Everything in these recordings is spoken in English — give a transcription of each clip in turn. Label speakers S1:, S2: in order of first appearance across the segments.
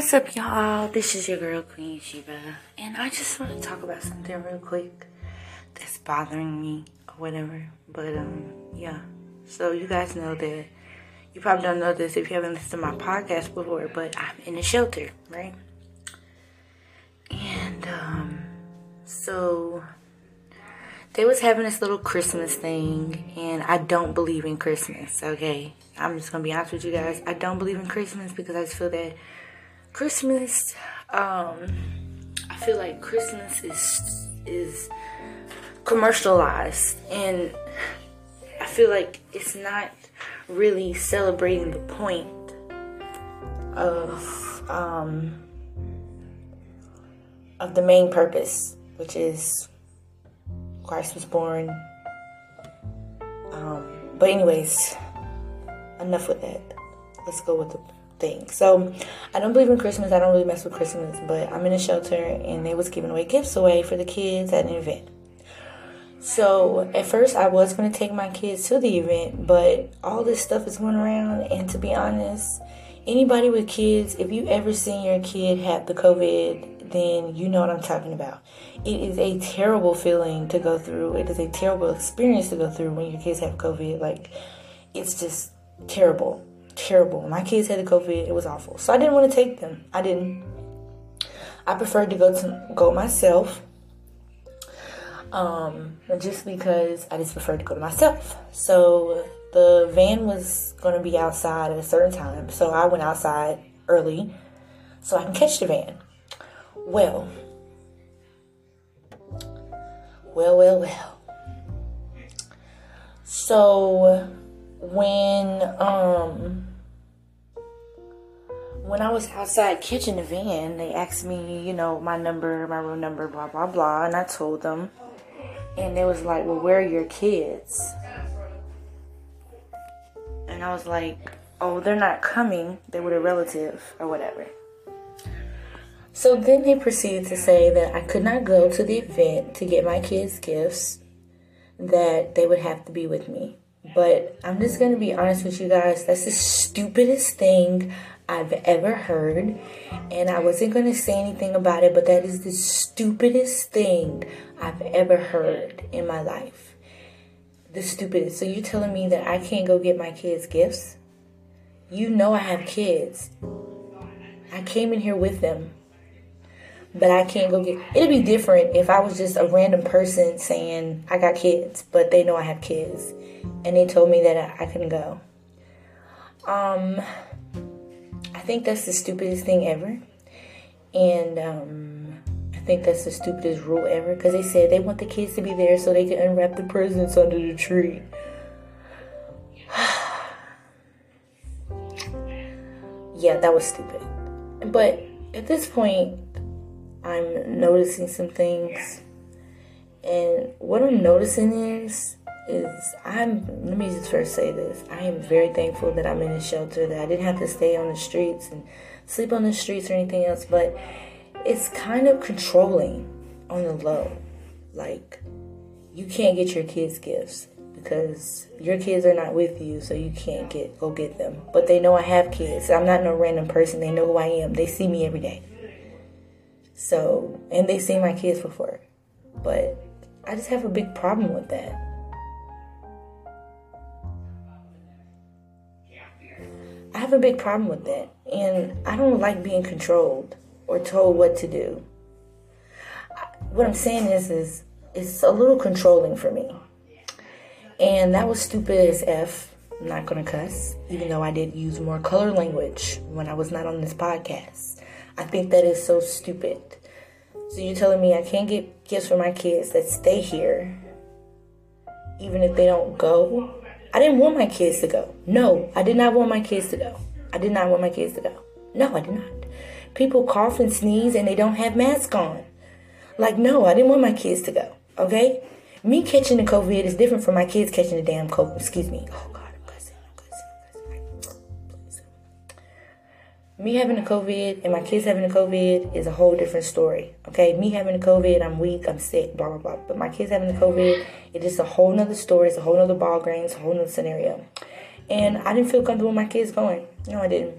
S1: What's up, y'all? This is your girl, Queen Sheba, and I just want to talk about something real quick that's bothering me or whatever. But, um, yeah. So, you guys know that you probably don't know this if you haven't listened to my podcast before, but I'm in a shelter, right? And, um, so they was having this little Christmas thing, and I don't believe in Christmas, okay? I'm just gonna be honest with you guys. I don't believe in Christmas because I just feel that Christmas, um, I feel like Christmas is is commercialized, and I feel like it's not really celebrating the point of um, of the main purpose, which is Christ was born. Um, but anyways, enough with that. Let's go with the thing. So I don't believe in Christmas. I don't really mess with Christmas, but I'm in a shelter and they was giving away gifts away for the kids at an event. So at first I was gonna take my kids to the event, but all this stuff is going around and to be honest, anybody with kids, if you ever seen your kid have the COVID, then you know what I'm talking about. It is a terrible feeling to go through. It is a terrible experience to go through when your kids have COVID. Like it's just terrible terrible. My kids had the COVID. It was awful. So I didn't want to take them. I didn't. I preferred to go to go myself. Um, just because I just preferred to go to myself. So the van was going to be outside at a certain time. So I went outside early so I can catch the van. Well, well, well, well. So when um when I was outside catching the van, they asked me, you know, my number, my room number, blah blah blah, and I told them, and they was like, "Well, where are your kids?" And I was like, "Oh, they're not coming. They were a relative or whatever." So then they proceeded to say that I could not go to the event to get my kids gifts, that they would have to be with me. But I'm just gonna be honest with you guys, that's the stupidest thing I've ever heard. And I wasn't to say anything about it, but that is the stupidest thing I've ever heard in my life. The stupidest. So you're telling me that I can't go get my kids gifts? You know I have kids. I came in here with them. But I can't go get it'd be different if I was just a random person saying I got kids, but they know I have kids. And they told me that I, couldn't go. Um I think that's the stupidest thing ever. And um, I think that's the stupidest rule ever because they said they want the kids to be there so they can unwrap the presents under the tree. yeah, that was stupid. But at this point, I'm noticing some things. And what I'm noticing is is I'm let me just first say this. I am very thankful that I'm in a shelter that I didn't have to stay on the streets and sleep on the streets or anything else, but it's kind of controlling on the low. Like you can't get your kids gifts because your kids are not with you, so you can't get go get them. But they know I have kids. I'm not no random person. They know who I am. They see me every day. So, and they see my kids before. But I just have a big problem with that. I have a big problem with that. And I don't like being controlled or told what to do. What I'm saying is, is it's a little controlling for me. And that was stupid as F. I'm not gonna cuss, even though I did use more color language when I was not on this podcast. I think that is so stupid. So you're telling me I can't get gifts for my kids that stay here, even if they don't go? I didn't want my kids to go. No, I did not want my kids to go. I did not want my kids to go. No, I did not. People cough and sneeze and they don't have masks on. Like, no, I didn't want my kids to go. Okay? Me catching the COVID is different from my kids catching the damn COVID. Excuse me. Oh, Me having a COVID and my kids having a COVID is a whole different story. Okay? Me having a COVID, I'm weak, I'm sick, blah, blah, blah. But my kids having a COVID, it is a whole nother story. It's a whole nother ball game. It's a whole nother scenario. And I didn't feel comfortable with my kids going. No, I didn't.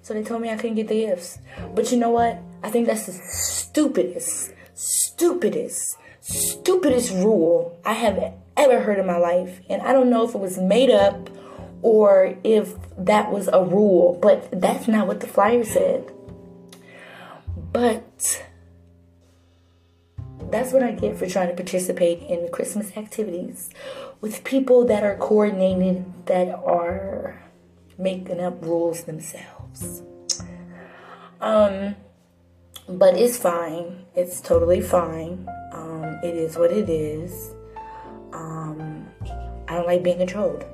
S1: So they told me I couldn't get the gifts. But you know what? I think that's the stupidest, stupidest, stupidest rule I have ever heard in my life. And I don't know if it was made up or if that was a rule, but that's not what the flyer said. But that's what I get for trying to participate in Christmas activities with people that are coordinated, that are making up rules themselves. Um, but it's fine. It's totally fine. Um, it is what it is. Um, I don't like being controlled.